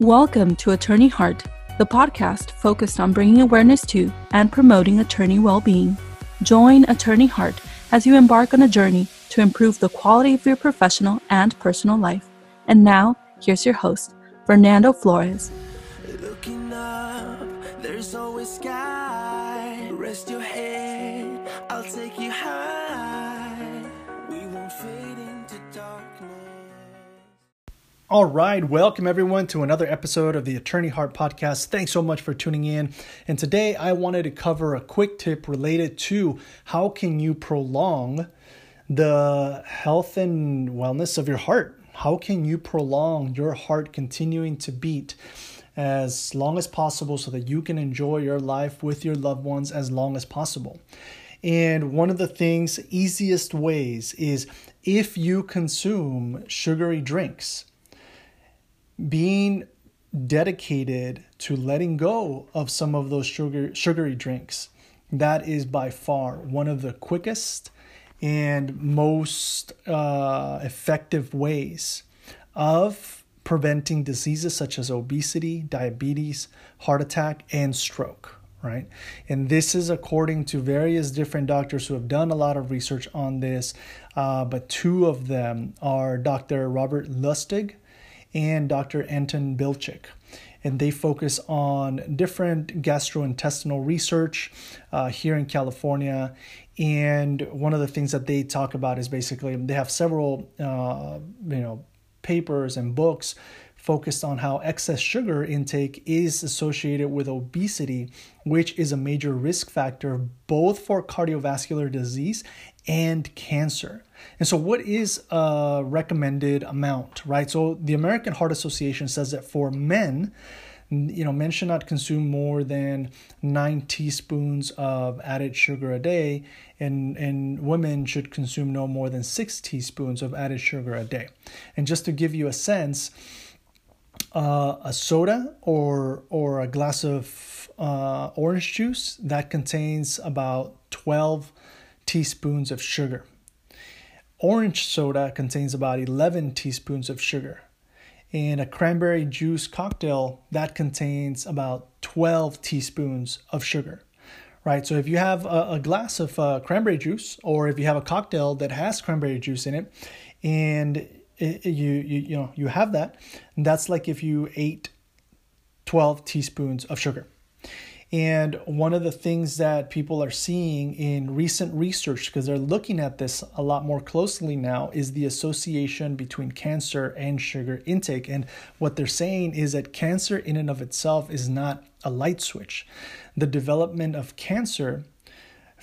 Welcome to Attorney Heart, the podcast focused on bringing awareness to and promoting attorney well being. Join Attorney Heart as you embark on a journey to improve the quality of your professional and personal life. And now, here's your host, Fernando Flores. Looking up, there's always sky. Rest your head, I'll take you high. We won't fade darkness. All right, welcome everyone to another episode of the Attorney Heart Podcast. Thanks so much for tuning in. And today I wanted to cover a quick tip related to how can you prolong the health and wellness of your heart. How can you prolong your heart continuing to beat as long as possible so that you can enjoy your life with your loved ones as long as possible? And one of the things, easiest ways is if you consume sugary drinks, being dedicated to letting go of some of those sugar, sugary drinks, that is by far one of the quickest and most uh, effective ways of preventing diseases such as obesity, diabetes, heart attack, and stroke. Right. And this is according to various different doctors who have done a lot of research on this. Uh, but two of them are Dr. Robert Lustig and Dr. Anton Bilchik and they focus on different gastrointestinal research uh, here in California. And one of the things that they talk about is basically they have several, uh, you know, papers and books focused on how excess sugar intake is associated with obesity, which is a major risk factor both for cardiovascular disease and cancer. And so, what is a recommended amount, right? So, the American Heart Association says that for men, you know, men should not consume more than nine teaspoons of added sugar a day, and, and women should consume no more than six teaspoons of added sugar a day. And just to give you a sense, uh, a soda or or a glass of uh, orange juice that contains about 12 teaspoons of sugar. Orange soda contains about 11 teaspoons of sugar. And a cranberry juice cocktail that contains about 12 teaspoons of sugar. Right, so if you have a, a glass of uh, cranberry juice, or if you have a cocktail that has cranberry juice in it, and you, you you know you have that, and that's like if you ate 12 teaspoons of sugar. And one of the things that people are seeing in recent research, because they're looking at this a lot more closely now, is the association between cancer and sugar intake. And what they're saying is that cancer, in and of itself, is not a light switch. The development of cancer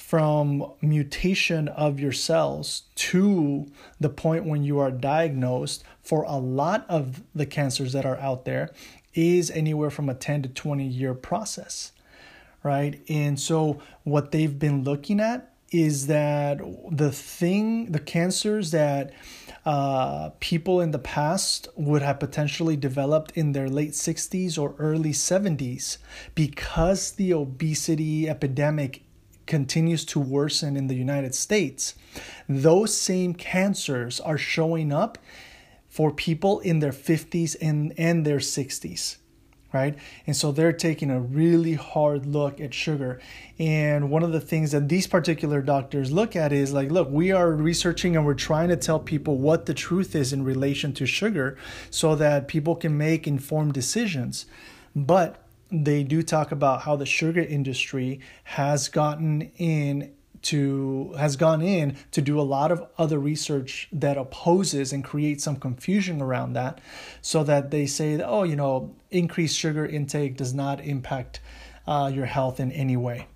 from mutation of your cells to the point when you are diagnosed for a lot of the cancers that are out there is anywhere from a 10 to 20 year process right? And so what they've been looking at is that the thing, the cancers that uh, people in the past would have potentially developed in their late 60s or early 70s because the obesity epidemic continues to worsen in the United States, those same cancers are showing up for people in their 50s and, and their 60s right? And so they're taking a really hard look at sugar. And one of the things that these particular doctors look at is like, look, we are researching and we're trying to tell people what the truth is in relation to sugar so that people can make informed decisions. But they do talk about how the sugar industry has gotten in to has gone in to do a lot of other research that opposes and creates some confusion around that so that they say oh you know increased sugar intake does not impact uh, your health in any way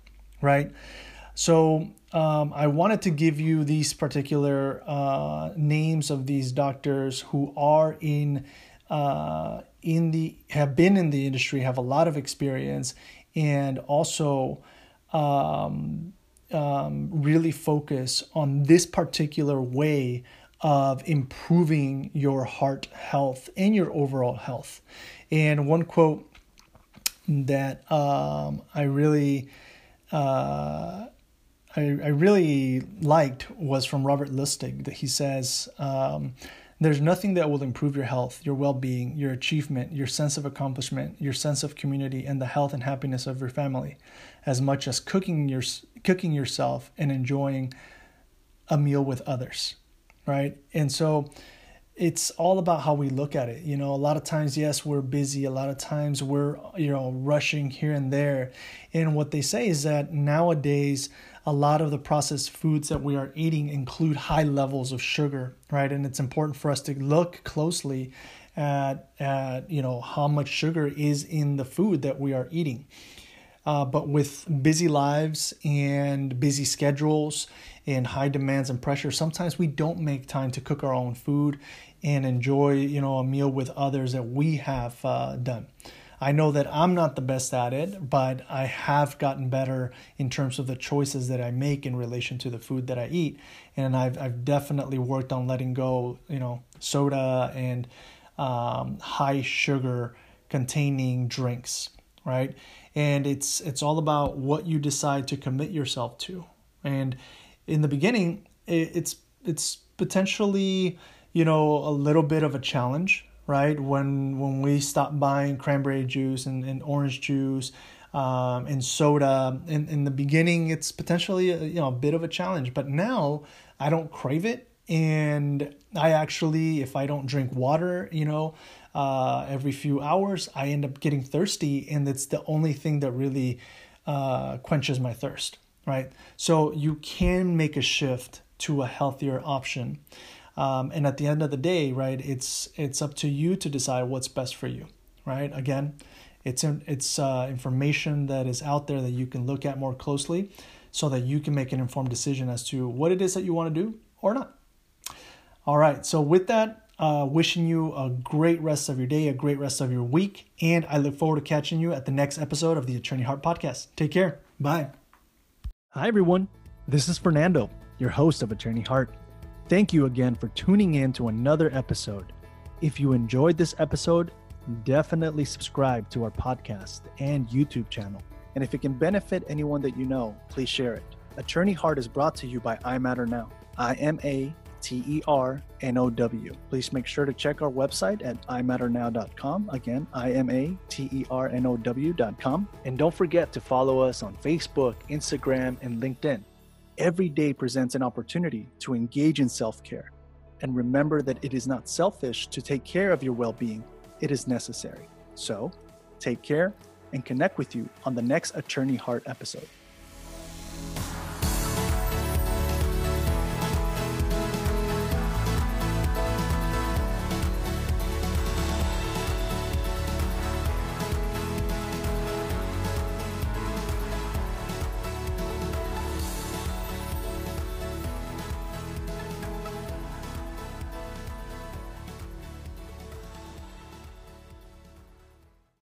right? So um, i wanted to give you these particular uh, names of these doctors who are in uh, in the have been in the industry have a lot of experience and also um, um, really focus on this particular way of improving your heart health and your overall health. And one quote that um, I really uh, I, I, really liked was from Robert Lustig that he says um, There's nothing that will improve your health, your well being, your achievement, your sense of accomplishment, your sense of community, and the health and happiness of your family as much as cooking, your, cooking yourself and enjoying a meal with others, right? And so it's all about how we look at it. You know, a lot of times, yes, we're busy. A lot of times we're, you know, rushing here and there. And what they say is that nowadays, a lot of the processed foods that we are eating include high levels of sugar, right? And it's important for us to look closely at, at you know, how much sugar is in the food that we are eating. Uh, but with busy lives and busy schedules and high demands and pressure, sometimes we don't make time to cook our own food and enjoy, you know, a meal with others that we have uh, done. I know that I'm not the best at it, but I have gotten better in terms of the choices that I make in relation to the food that I eat. And I've, I've definitely worked on letting go, you know, soda and um, high sugar containing drinks, right? And it's it's all about what you decide to commit yourself to. And in the beginning, it's it's potentially you know a little bit of a challenge right? When when we stop buying cranberry juice and, and orange juice um, and soda, in, in the beginning, it's potentially a, you know a bit of a challenge. But now I don't crave it, and I actually, if I don't drink water, you know, uh, every few hours, I end up getting thirsty, and it's the only thing that really uh, quenches my thirst, right? So you can make a shift to a healthier option. Um, and at the end of the day, right, it's it's up to you to decide what's best for you, right? Again, it's it's uh, information that is out there that you can look at more closely, so that you can make an informed decision as to what it is that you want to do or not. All right. So with that, uh, wishing you a great rest of your day, a great rest of your week, and I look forward to catching you at the next episode of the Attorney Heart Podcast. Take care. Bye. Hi everyone. This is Fernando, your host of Attorney Heart. Thank you again for tuning in to another episode. If you enjoyed this episode, definitely subscribe to our podcast and YouTube channel. And if it can benefit anyone that you know, please share it. Attorney Heart is brought to you by iMatter Now. I M A T E R N O W. Please make sure to check our website at imatternow.com. Again, I M A T E R N O W.com. And don't forget to follow us on Facebook, Instagram, and LinkedIn. Every day presents an opportunity to engage in self care. And remember that it is not selfish to take care of your well being, it is necessary. So, take care and connect with you on the next Attorney Heart episode.